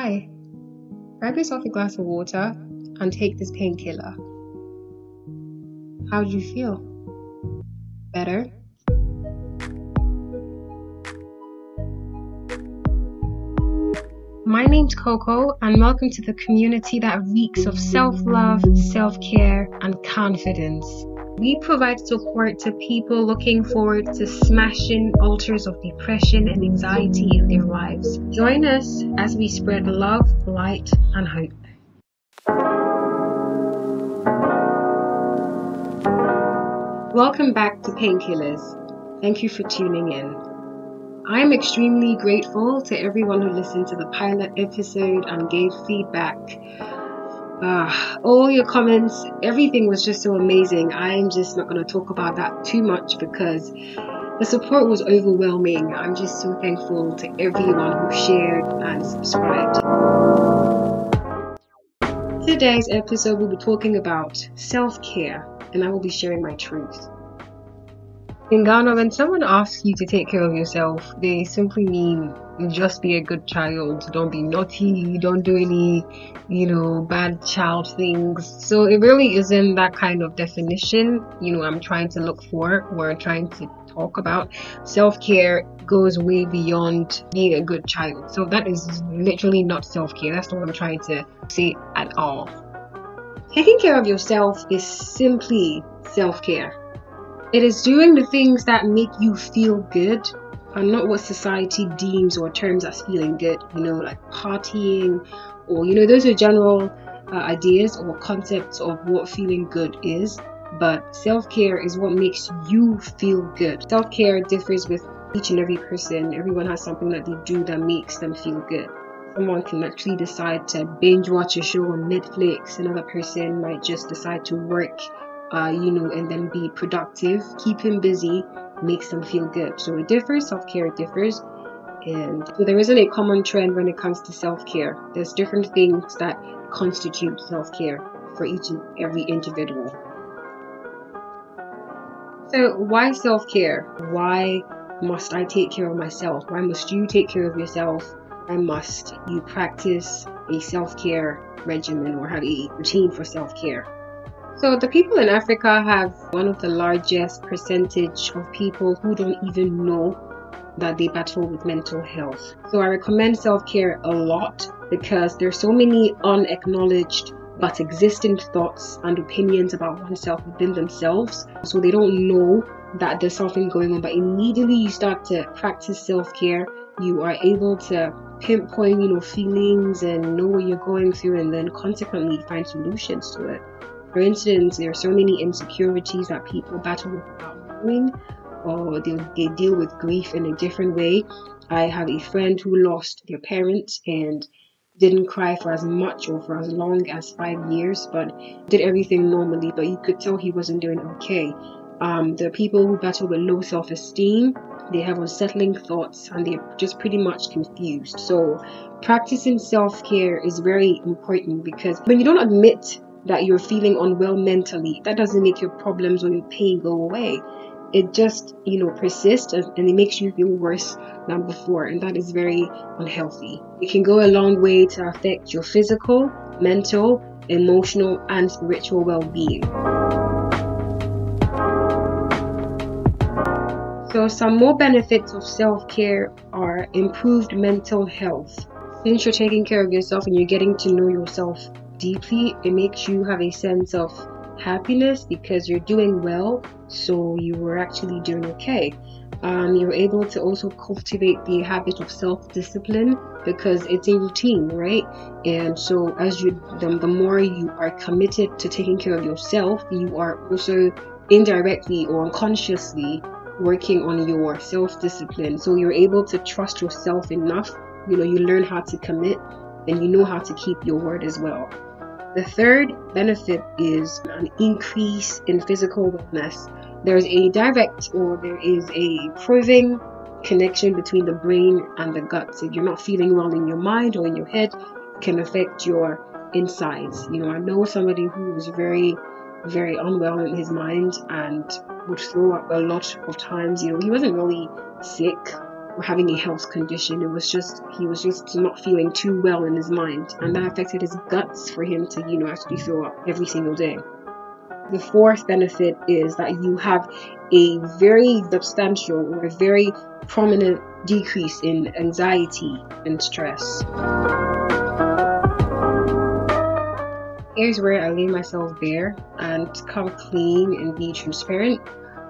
Hi, grab yourself a glass of water and take this painkiller. How do you feel? Better? My name's Coco, and welcome to the community that reeks of self love, self care, and confidence. We provide support to people looking forward to smashing altars of depression and anxiety in their lives. Join us as we spread love, light, and hope. Welcome back to Painkillers. Thank you for tuning in. I am extremely grateful to everyone who listened to the pilot episode and gave feedback. Uh, all your comments, everything was just so amazing. I am just not going to talk about that too much because the support was overwhelming. I'm just so thankful to everyone who shared and subscribed. Today's episode, we'll be talking about self care and I will be sharing my truth. In Ghana, when someone asks you to take care of yourself, they simply mean just be a good child. Don't be naughty. Don't do any, you know, bad child things. So it really isn't that kind of definition, you know, I'm trying to look for or trying to talk about. Self care goes way beyond being a good child. So that is literally not self care. That's not what I'm trying to say at all. Taking care of yourself is simply self care it is doing the things that make you feel good and not what society deems or terms as feeling good, you know, like partying or, you know, those are general uh, ideas or concepts of what feeling good is. But self care is what makes you feel good. Self care differs with each and every person. Everyone has something that they do that makes them feel good. Someone can actually decide to binge watch a show on Netflix. Another person might just decide to work uh, you know, and then be productive, keep him busy, makes them feel good. So it differs, self care differs. And so there isn't a common trend when it comes to self care. There's different things that constitute self care for each and every individual. So, why self care? Why must I take care of myself? Why must you take care of yourself? Why must you practice a self care regimen or have a routine for self care? So, the people in Africa have one of the largest percentage of people who don't even know that they battle with mental health. So, I recommend self care a lot because there's so many unacknowledged but existing thoughts and opinions about oneself within themselves. So, they don't know that there's something going on, but immediately you start to practice self care, you are able to pinpoint, you know, feelings and know what you're going through, and then consequently find solutions to it. For instance, there are so many insecurities that people battle with without knowing, or they, they deal with grief in a different way. I have a friend who lost their parents and didn't cry for as much or for as long as five years, but did everything normally, but you could tell he wasn't doing okay. Um, the people who battle with low self esteem, they have unsettling thoughts and they're just pretty much confused. So, practicing self care is very important because when you don't admit that you're feeling unwell mentally, that doesn't make your problems or your pain go away. It just, you know, persists and it makes you feel worse than before, and that is very unhealthy. It can go a long way to affect your physical, mental, emotional, and spiritual well being. So, some more benefits of self care are improved mental health. Since you're taking care of yourself and you're getting to know yourself deeply, it makes you have a sense of happiness because you're doing well, so you were actually doing okay. Um, you're able to also cultivate the habit of self-discipline because it's a routine, right? And so, as you, the, the more you are committed to taking care of yourself, you are also indirectly or unconsciously working on your self-discipline. So you're able to trust yourself enough. You know, you learn how to commit, and you know how to keep your word as well. The third benefit is an increase in physical wellness. There's a direct or there is a proving connection between the brain and the gut. If you're not feeling well in your mind or in your head, can affect your insides. You know, I know somebody who was very, very unwell in his mind and would throw up a lot of times. You know, he wasn't really sick having a health condition. It was just he was just not feeling too well in his mind, and that affected his guts for him to you know actually throw up every single day. The fourth benefit is that you have a very substantial or a very prominent decrease in anxiety and stress. Here's where I lay myself bare and come clean and be transparent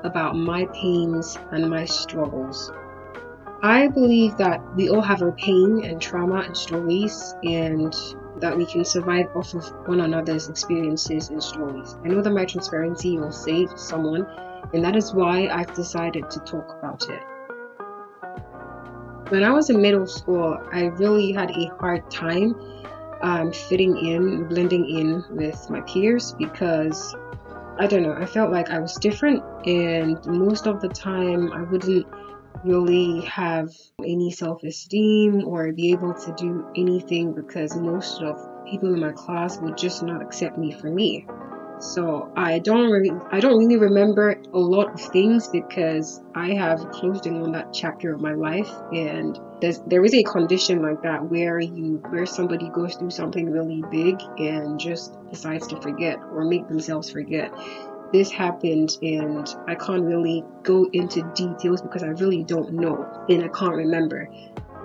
about my pains and my struggles. I believe that we all have our pain and trauma and stories, and that we can survive off of one another's experiences and stories. I know that my transparency will save someone, and that is why I've decided to talk about it. When I was in middle school, I really had a hard time um, fitting in, blending in with my peers because I don't know, I felt like I was different, and most of the time I wouldn't really have any self esteem or be able to do anything because most of people in my class would just not accept me for me. So I don't really, I don't really remember a lot of things because I have closed in on that chapter of my life, and there's, there is a condition like that where you, where somebody goes through something really big and just decides to forget or make themselves forget this happened and I can't really go into details because I really don't know and I can't remember.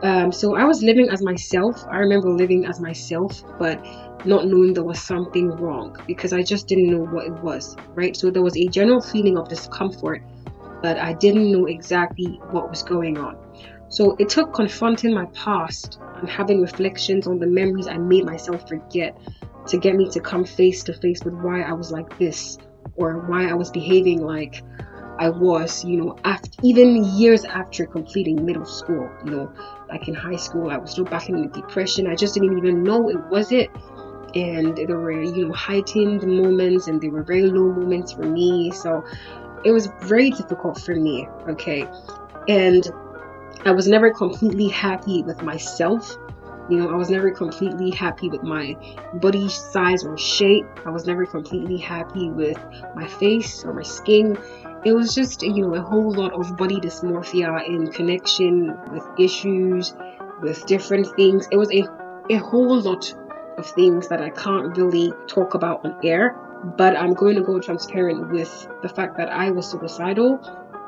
Um, so I was living as myself. I remember living as myself, but not knowing there was something wrong because I just didn't know what it was, right? So there was a general feeling of discomfort, but I didn't know exactly what was going on. So it took confronting my past and having reflections on the memories I made myself forget to get me to come face to face with why I was like this or why I was behaving like I was, you know, after even years after completing middle school, you know, like in high school, I was still battling in the depression. I just didn't even know it was it. And there were, you know, heightened moments and there were very low moments for me. So it was very difficult for me, okay? And I was never completely happy with myself you know, I was never completely happy with my body size or shape. I was never completely happy with my face or my skin. It was just, you know, a whole lot of body dysmorphia in connection with issues, with different things. It was a, a whole lot of things that I can't really talk about on air, but I'm going to go transparent with the fact that I was suicidal.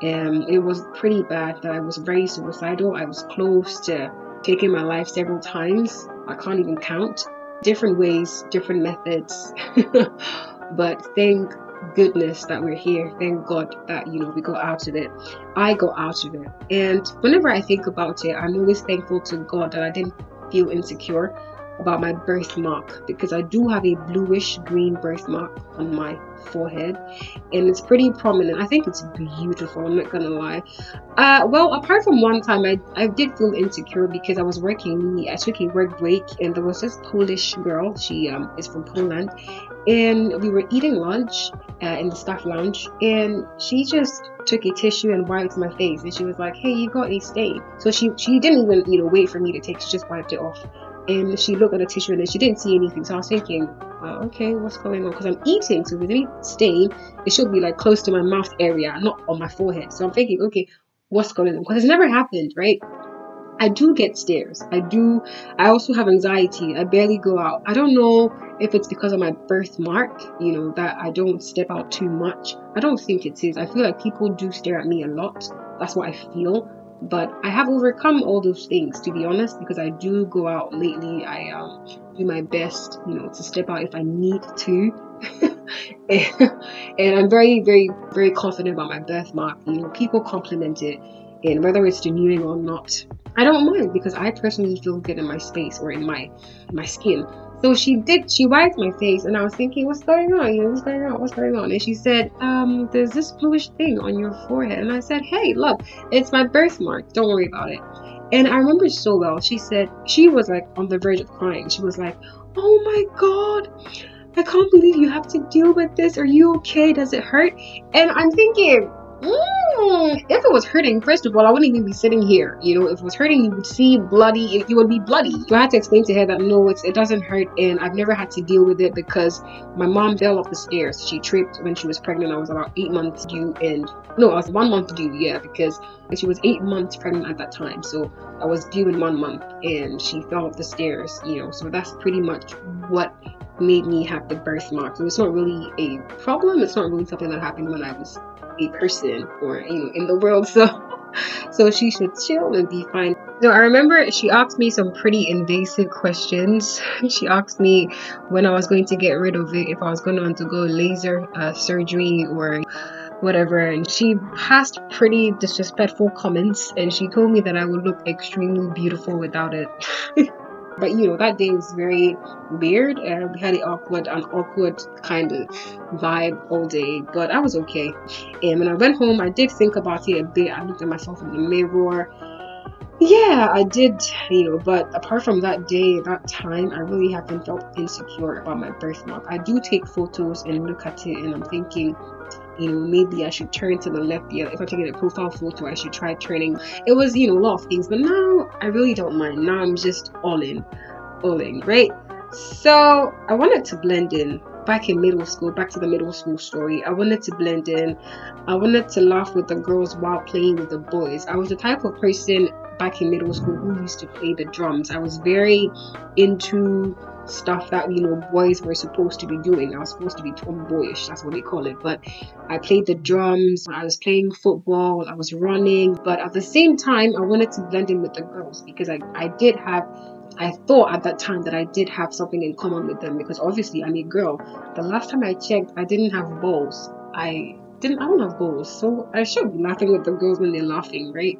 And it was pretty bad that I was very suicidal. I was close to taken my life several times. I can't even count. Different ways, different methods. but thank goodness that we're here. Thank God that, you know, we got out of it. I got out of it. And whenever I think about it, I'm always thankful to God that I didn't feel insecure about my birthmark because I do have a bluish green birthmark on my forehead and it's pretty prominent. I think it's beautiful, I'm not gonna lie. Uh, well, apart from one time, I, I did feel insecure because I was working. I took a work break and there was this Polish girl, she um, is from Poland, and we were eating lunch uh, in the staff lounge and she just took a tissue and wiped my face and she was like hey you got a stain so she she didn't even you know wait for me to take she just wiped it off and she looked at the tissue and she didn't see anything. So I was thinking, oh, okay, what's going on? Because I'm eating, so with any stain, it should be like close to my mouth area, not on my forehead. So I'm thinking, okay, what's going on? Because it's never happened, right? I do get stares. I do. I also have anxiety. I barely go out. I don't know if it's because of my birthmark, you know, that I don't step out too much. I don't think it is. I feel like people do stare at me a lot. That's what I feel but I have overcome all those things to be honest because I do go out lately. I um, do my best, you know, to step out if I need to. and, I'm very, very, very confident about my birthmark. You know, people compliment it, and whether it's denuding or not, I don't mind because I personally feel good in my space or in my my skin. So she did, she wiped my face, and I was thinking, what's going on? You know, what's going on? What's going on? And she said, um, there's this bluish thing on your forehead. And I said, hey, look, it's my birthmark. Don't worry about it. And I remember so well. She said, she was like on the verge of crying. She was like, oh my God, I can't believe you have to deal with this. Are you okay? Does it hurt? And I'm thinking, Mm, if it was hurting, first of all, I wouldn't even be sitting here. You know, if it was hurting, you would see bloody. It, would be bloody. So I had to explain to her that no, it doesn't hurt, and I've never had to deal with it because my mom fell off the stairs. She tripped when she was pregnant. I was about eight months due, and No, I was one month due, yeah, because she was eight months pregnant at that time. So I was due in one month and she fell off the stairs, you know. So that's pretty much what made me have the birthmark. So it's not really a problem. It's not really something that happened when I was a person or, you know, in the world. So so she should chill and be fine. So I remember she asked me some pretty invasive questions. She asked me when I was going to get rid of it, if I was going to undergo laser uh, surgery or whatever. And she passed pretty disrespectful comments and she told me that I would look extremely beautiful without it. But you know, that day was very weird and we had an awkward an awkward kind of vibe all day. But I was okay. And when I went home I did think about it a bit. I looked at myself in the mirror. Yeah, I did, you know, but apart from that day, that time, I really haven't felt insecure about my birthmark. I do take photos and look at it and I'm thinking, you know, maybe I should turn to the left. Yeah, if I'm taking a profile photo, I should try turning. It was, you know, a lot of things, but now I really don't mind. Now I'm just all in, all in, right? So I wanted to blend in back in middle school, back to the middle school story. I wanted to blend in. I wanted to laugh with the girls while playing with the boys. I was the type of person back in middle school who used to play the drums. I was very into stuff that you know boys were supposed to be doing. I was supposed to be tomboyish, that's what they call it. But I played the drums, I was playing football, I was running, but at the same time I wanted to blend in with the girls because I, I did have I thought at that time that I did have something in common with them because obviously I'm a girl. The last time I checked, I didn't have balls. I didn't I don't have goals, so I should be laughing with the girls when they're laughing, right?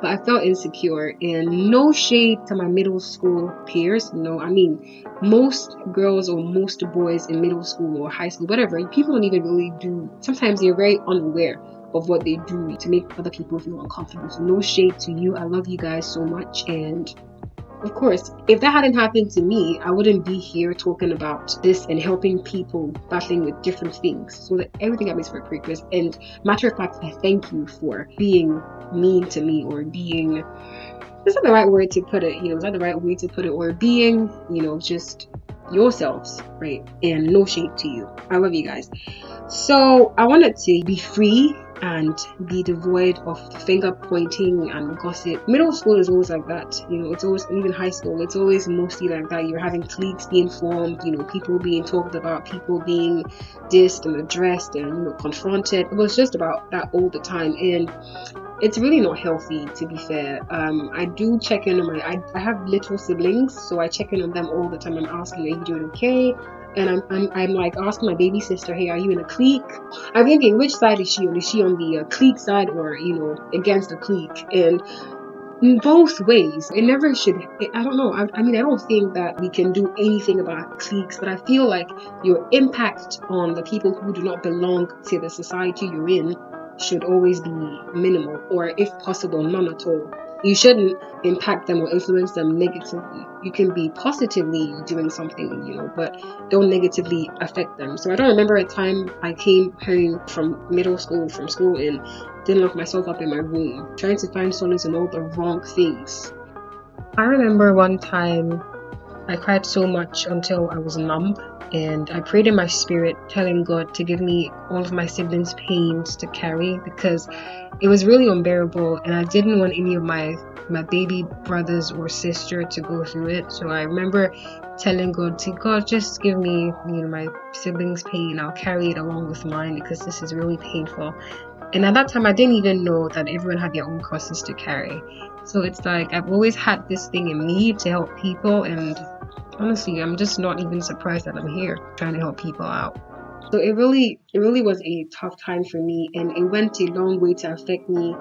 But I felt insecure and no shade to my middle school peers. No, I mean most girls or most boys in middle school or high school, whatever, people don't even really do sometimes they're very unaware of what they do to make other people feel uncomfortable. So no shade to you. I love you guys so much and of course, if that hadn't happened to me, I wouldn't be here talking about this and helping people battling with different things. So that everything happens for a purpose. And matter of fact, I thank you for being mean to me or being is that the right word to put it? You know, is that the right way to put it? Or being, you know, just yourselves, right? And no shade to you. I love you guys. So I wanted to be free and be devoid of finger pointing and gossip. Middle school is always like that, you know, it's always, even high school, it's always mostly like that. You're having cliques being formed, you know, people being talked about, people being dissed and addressed and, you know, confronted. It was just about that all the time. And it's really not healthy to be fair um, i do check in on my I, I have little siblings so i check in on them all the time i'm asking are you doing okay and I'm, I'm, I'm like asking my baby sister, hey, are you in a clique? I'm thinking, which side is she on? Is she on the uh, clique side or, you know, against the clique? And both ways. It never should. I don't know. I, I, mean, I don't think that we can do anything about cliques, but I feel like your impact on the people who do not belong to the society you're in should always be minimal, or if possible, none at all you shouldn't impact them or influence them negatively. You can be positively doing something, you know, but don't negatively affect them. So I don't remember a time I came home from middle school, from school, and didn't lock myself up in my room, trying to find solace in all the wrong things. I remember one time I cried so much until I was numb and I prayed in my spirit, telling God to give me all of my siblings' pains to carry because it was really unbearable, and I didn't want any of my my baby brothers or sister to go through it. So I remember telling God, to God, just give me, you know, my siblings' pain. I'll carry it along with mine because this is really painful. And at that time, I didn't even know that everyone had their own crosses to carry. So it's like I've always had this thing in me to help people, and honestly, I'm just not even surprised that I'm here trying to help people out. So it really, it really was a tough time for me, and it went a long way to affect me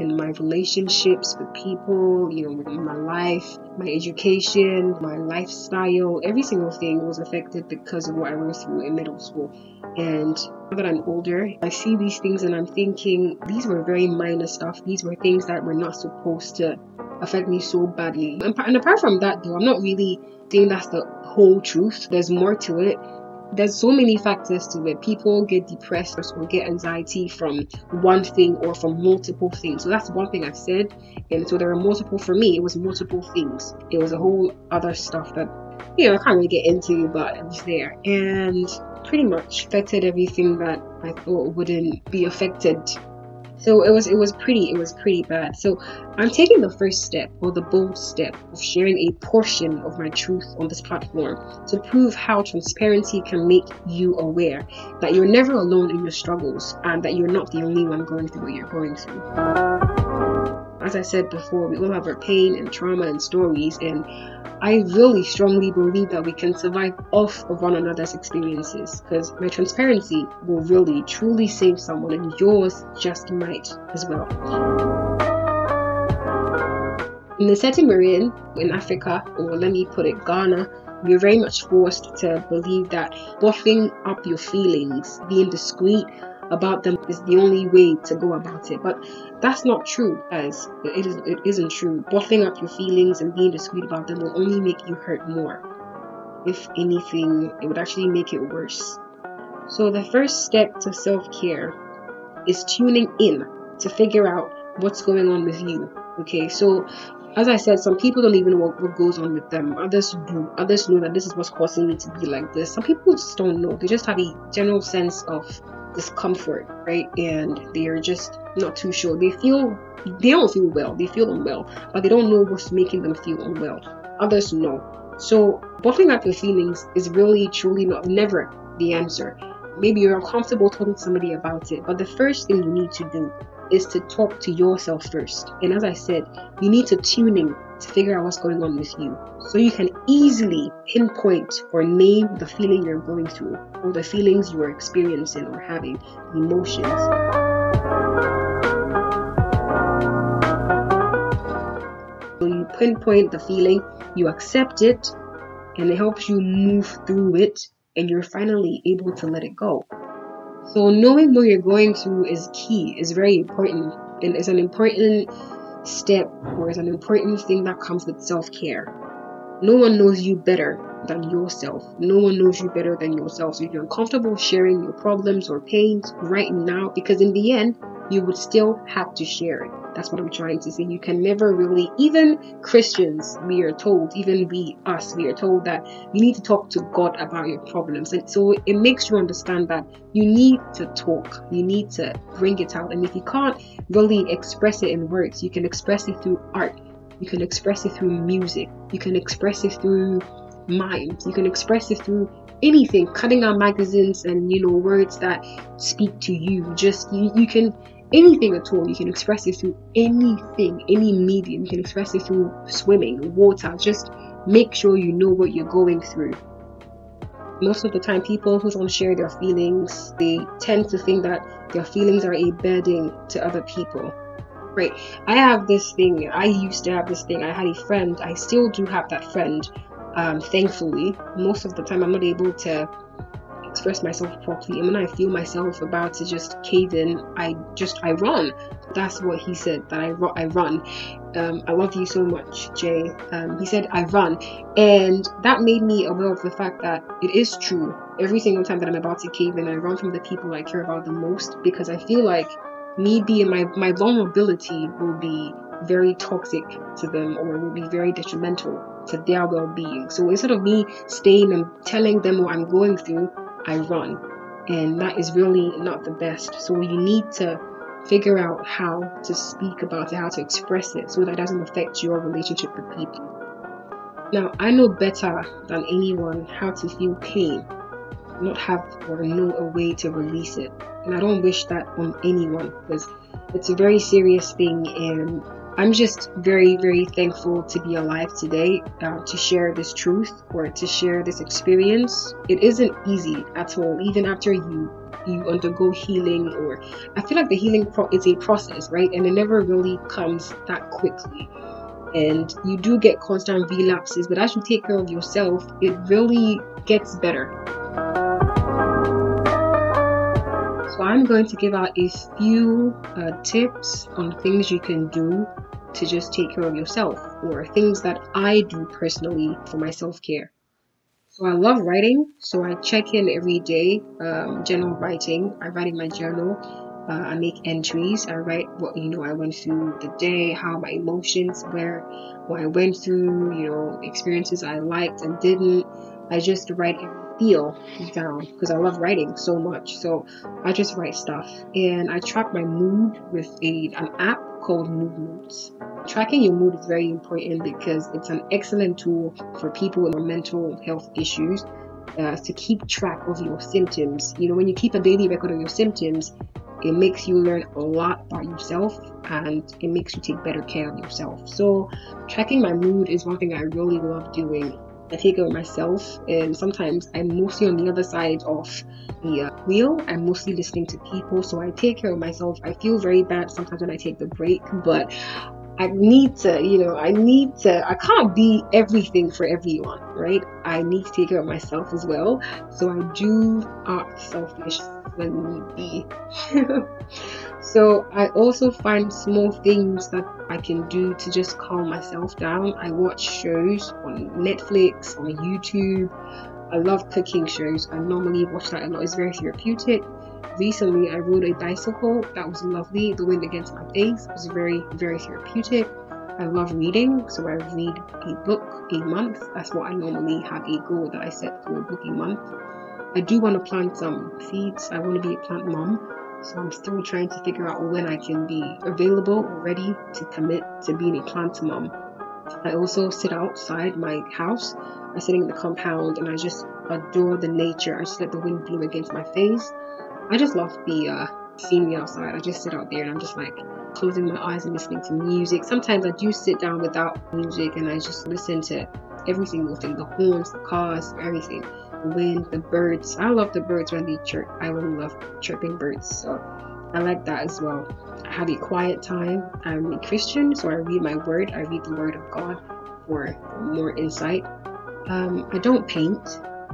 in my relationships with people, you know, in my life, my education, my lifestyle, every single thing was affected because of what I went through in middle school. And now that I'm older, I see these things and I'm thinking these were very minor stuff. These were things that were not supposed to affect me so badly. And apart from that, though, I'm not really saying that's the whole truth. There's more to it there's so many factors to it. People get depressed or get anxiety from one thing or from multiple things. So that's one thing I've said. And so there are multiple for me, it was multiple things. It was a whole other stuff that you know I can't really get into, but it was there. And pretty much affected everything that I thought wouldn't be affected So it was it was pretty it was pretty bad. So I'm taking the first step or the bold step of sharing a portion of my truth on this platform to prove how transparency can make you aware that you're never alone in your struggles and that you're not the only one going through what you're going through. As I said before, we all have our pain and trauma and stories and I really strongly believe that we can survive off of one another's experiences because my transparency will really truly save someone and yours just might as well. In the setting we're in, in Africa, or let me put it, Ghana, we're very much forced to believe that bottling up your feelings, being discreet, about them is the only way to go about it. But that's not true, as it is it isn't true. Bottling up your feelings and being discreet about them will only make you hurt more. If anything, it would actually make it worse. So the first step to self-care is tuning in to figure out what's going on with you. Okay, so as I said, some people don't even know what, what, goes on with them. Others do. Others know that this is what's causing me to be like this. Some people just don't know. They just have a general sense of discomfort, right? And they're just not too sure. They feel they don't feel well. They feel unwell, but they don't know what's making them feel unwell. Others know. So bottling up your feelings is really truly not never the answer. Maybe you're uncomfortable talking to somebody about it, but the first thing you need to do is to talk to yourself first. And as I said, you need to tune in to figure out what's going on with you. So you can easily pinpoint or name the feeling you're going through or the feelings you are experiencing or having, emotions. So you pinpoint the feeling, you accept it, and it helps you move through it, and you're finally able to let it go. So knowing what you're going through is key, is very important, and it's an important step or is an important thing that comes with self care. No one knows you better than yourself. No one knows you better than yourself. So if you're uncomfortable sharing your problems or pains right now, because in the end, you would still have to share it. That's what I'm trying to say. You can never really, even Christians, we are told, even we, us, we are told that you need to talk to God about your problems. And so it makes you understand that you need to talk, you need to bring it out. And if you can't really express it in words, you can express it through art, you can express it through music, you can express it through mimes, you can express it through anything cutting out magazines and you know words that speak to you just you, you can anything at all. You can express it through anything, any medium. You can express it through swimming, water. Just make sure you know what you're going through. Most of the time, people who don't share their feelings, they tend to think that their feelings are a burden to other people. Right? I have this thing. I used to have this thing. I had a friend. I still do have that friend. Um, thankfully, most of the time, I'm not able to express myself properly. And when I feel myself about to just cave in, I just I run. That's what he said that I I run. Um, I love you so much, Jay. Um, he said I run, and that made me aware of the fact that it is true. Every single time that I'm about to cave in, I run from the people I care about the most because I feel like me being my my vulnerability will be very toxic to them or will be very detrimental to their well-being. So instead of me staying and telling them what I'm going through, I run. And that is really not the best. So you need to figure out how to speak about it, how to express it so that doesn't affect your relationship with people. Now, I know better than anyone how to feel pain, not have or know a way to release it. And I don't wish that on anyone because it's a very serious thing and I'm just very, very thankful to be alive today, uh, to share this truth or to share this experience. It isn't easy at all, even after you you undergo healing or I feel like the healing pro- is a process, right? And it never really comes that quickly. And you do get constant relapses, but as you take care of yourself, it really gets better. So I'm going to give out a few uh, tips on things you can do to just take care of yourself or things that I do personally for my self care. So I love writing, so I check in every day, um, journal writing. I write in my journal. Uh, I make entries. I write what you know I went through the day, how my emotions were, what I went through, you know, experiences I liked and didn't. I just write and feel down because I love writing so much. So I just write stuff and I track my mood with a an app called Mood Notes. Tracking your mood is very important because it's an excellent tool for people with mental health issues uh, to keep track of your symptoms. You know, when you keep a daily record of your symptoms, it makes you learn a lot about yourself and it makes you take better care of yourself. So, tracking my mood is one thing I really love doing. I take care of myself, and sometimes I'm mostly on the other side of the uh, wheel. I'm mostly listening to people, so I take care of myself. I feel very bad sometimes when I take the break, but I need to, you know, I need to, I can't be everything for everyone, right? I need to take care of myself as well. So I do act selfish when need be. so I also find small things that I can do to just calm myself down. I watch shows on Netflix, on YouTube. I love cooking shows. I normally watch that a lot. It's very therapeutic recently I rode a bicycle that was lovely. The wind against my face was very, very therapeutic. I love reading, so I read a book a month. That's what I normally have a goal that I set for a book a month. I do want to plant some seeds. I want to be a plant mom. So I'm still trying to figure out when I can be available or ready to commit to being a plant mom. I also sit outside my house. I'm sitting in the compound and I just adore the nature. I just let the wind blow against my face. I just love the uh, me outside. I just sit out there and I'm just like closing my eyes and listening to music. Sometimes I do sit down without music and I just listen to every single thing the horns, the cars, everything. The wind, the birds. I love the birds when they chirp. I really love chirping birds. So I like that as well. I have a quiet time. I'm a Christian, so I read my word. I read the word of God for more insight. Um, I don't paint.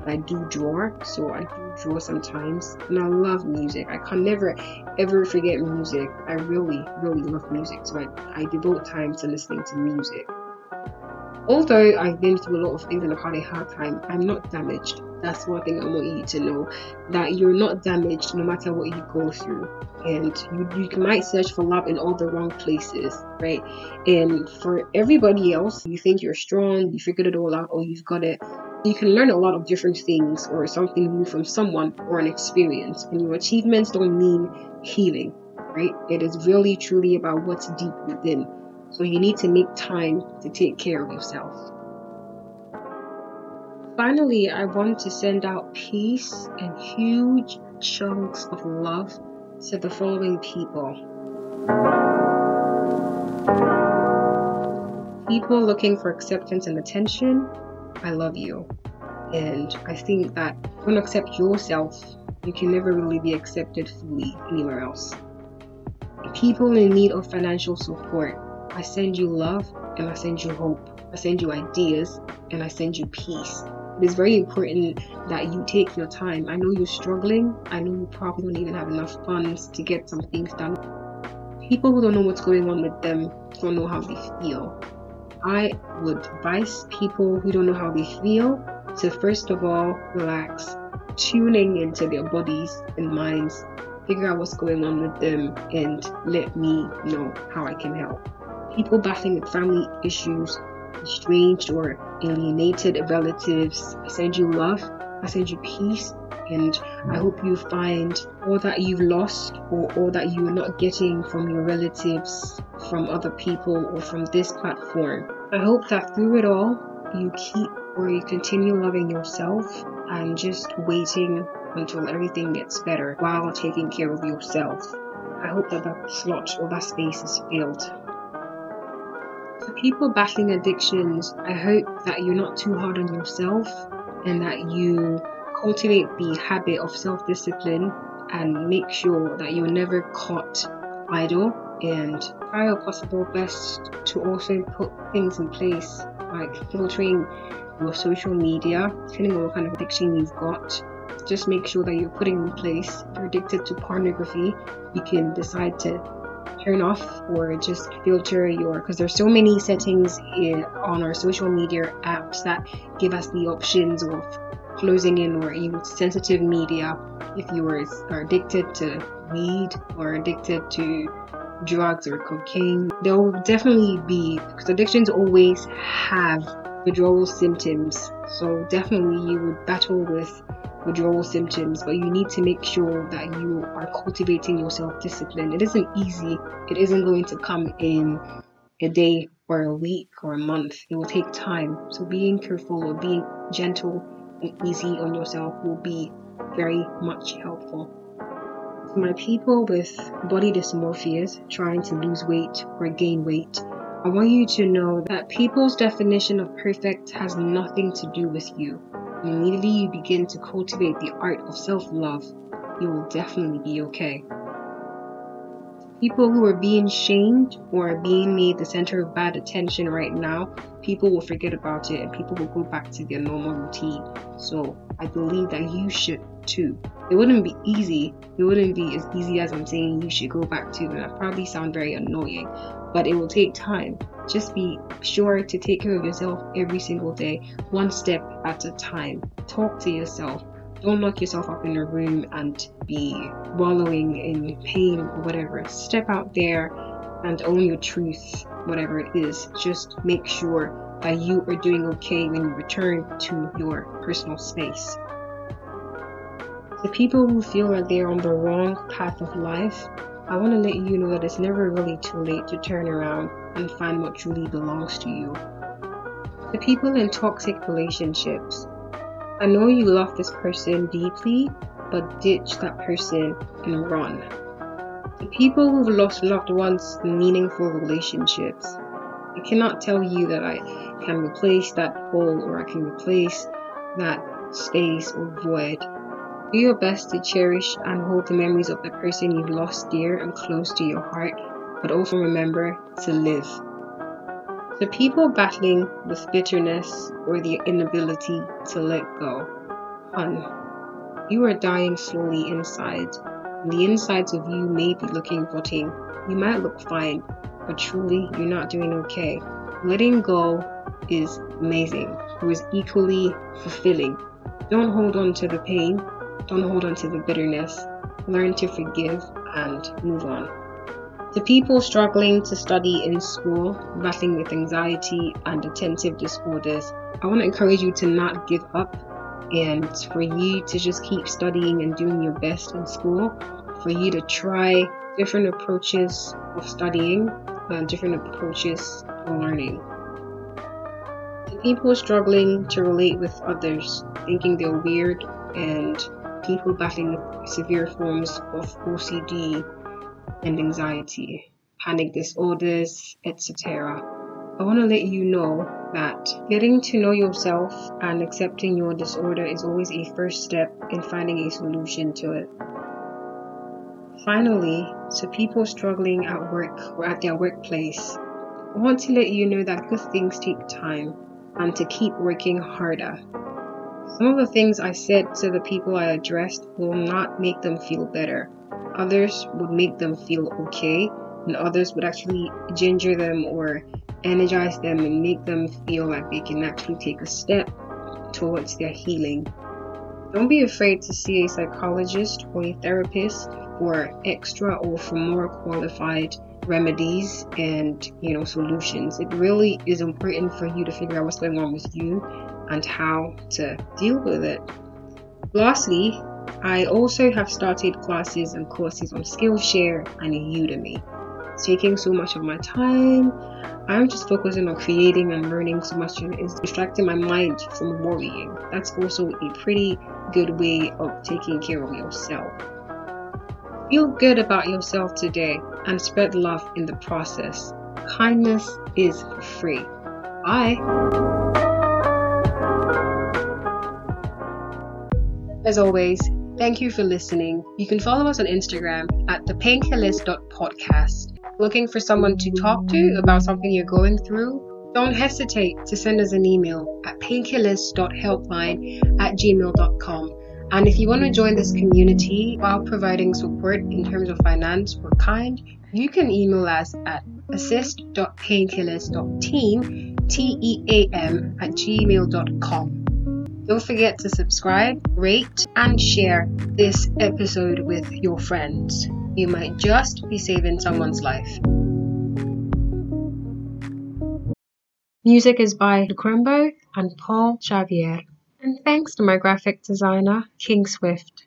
I do draw, so I do draw sometimes, and I love music. I can never ever forget music. I really, really love music, so I, I devote time to listening to music. Although I've been through a lot of things and I've had a hard time, I'm not damaged. That's one thing I want you to know that you're not damaged no matter what you go through. And you, you might search for love in all the wrong places, right? And for everybody else, you think you're strong, you figured it all out, or you've got it you can learn a lot of different things or something new from someone or an experience, and your achievements don't mean healing, right? It is really truly about what's deep within. So you need to make time to take care of yourself. Finally, I want to send out peace and huge chunks of love to the following people. People looking for acceptance and attention, I love you. And I think that when you don't accept yourself, you can never really be accepted fully anywhere else. People in need of financial support, I send you love and I send you hope. I send you ideas and I send you peace. It is very important that you take your time. I know you're struggling. I know you probably don't even have enough funds to get some things done. People who don't know what's going on with them don't know how they feel. I would advise people who don't know how they feel to first of all relax, tuning into their bodies and minds, figure out what's going on with them, and let me know how I can help. People battling with family issues, estranged or alienated relatives, I send you love, I send you peace, and I hope you find all that you've lost or all that you are not getting from your relatives, from other people, or from this platform. I hope that through it all, you keep or you continue loving yourself and just waiting until everything gets better while taking care of yourself. I hope that that slot or that space is filled. For people battling addictions, I hope that you're not too hard on yourself and that you cultivate the habit of self discipline and make sure that you're never caught idle and try your possible best to also put things in place like filtering your social media, depending on what kind of addiction you've got. Just make sure that you're putting in place. If you're addicted to pornography, you can decide to turn off or just filter your because there's so many settings in, on our social media apps that give us the options of closing in or even sensitive media if you are addicted to weed or addicted to drugs or cocaine there will definitely be because addictions always have withdrawal symptoms. So definitely you would battle with withdrawal symptoms, but you need to make sure that you are cultivating your self discipline. It isn't easy, it isn't going to come in a day or a week or a month. It will take time. So being careful or being gentle and easy on yourself will be very much helpful. My people with body dysmorphias trying to lose weight or gain weight, I want you to know that people's definition of perfect has nothing to do with you. Immediately you begin to cultivate the art of self love, you will definitely be okay. People who are being shamed or are being made the center of bad attention right now, people will forget about it and people will go back to their normal routine. So I believe that you should too. It wouldn't be easy. It wouldn't be as easy as I'm saying you should go back to, and that probably sound very annoying but it will take time. Just be sure to take care of yourself every single day, one step at a time. Talk to yourself. Don't lock yourself up in a room and be wallowing in pain or whatever. Step out there and own your truth, whatever it is. Just make sure that you are doing okay when you return to your personal space. The people who feel like they're on the wrong path of life, I want to let you know that it's never really too late to turn around and find what truly belongs to you. The people in toxic relationships. I know you love this person deeply, but ditch that person and run. The people who've lost loved ones meaningful relationships. I cannot tell you that I can replace that hole or I can replace that space or void do your best to cherish and hold the memories of the person you've lost dear and close to your heart, but also remember to live. The people battling with bitterness or the inability to let go, hun, you are dying slowly inside. The insides of you may be looking rotting. You might look fine, but truly you're not doing okay. Letting go is amazing. It was equally fulfilling. Don't hold on to the pain don't hold on to the bitterness. Learn to forgive and move on. To people struggling to study in school, battling with anxiety and attentive disorders, I want to encourage you to not give up and for you to just keep studying and doing your best in school, for you to try different approaches of studying, uh, different approaches of learning. To people struggling to relate with others, thinking they're weird and people battling severe forms of OCD and anxiety, panic disorders, etc. I want to let you know that getting to know yourself and accepting your disorder is always a first step in finding a solution to it. Finally, to people struggling at work or at their workplace, I want to let you know that good things take time and to keep working harder. Some of the things I said to the people I addressed will not make them feel better. Others would make them feel okay, and others would actually ginger them or energize them and make them feel like they can actually take a step towards their healing. Don't be afraid to see a psychologist or a therapist for extra or for more qualified remedies and you know solutions. It really is important for you to figure out what's going on with you and how to deal with it. Lastly, I also have started classes and courses on Skillshare and Udemy. It's taking so much of my time. I'm just focusing on creating and learning so much and is distracting my mind from worrying. That's also a pretty good way of taking care of yourself. Feel good about yourself today and spread love in the process. Kindness is free. Bye. As always, thank you for listening. You can follow us on Instagram at thepainkillers.podcast. Looking for someone to talk to about something you're going through? Don't hesitate to send us an email at painkillers.helpline at gmail.com. And if you want to join this community while providing support in terms of finance or kind, you can email us at assist.painkillers.team, T-E-A-M, at gmail.com. Don't forget to subscribe, rate, and share this episode with your friends. You might just be saving someone's life. Music is by Crombo and Paul Xavier. And thanks to my graphic designer, King Swift.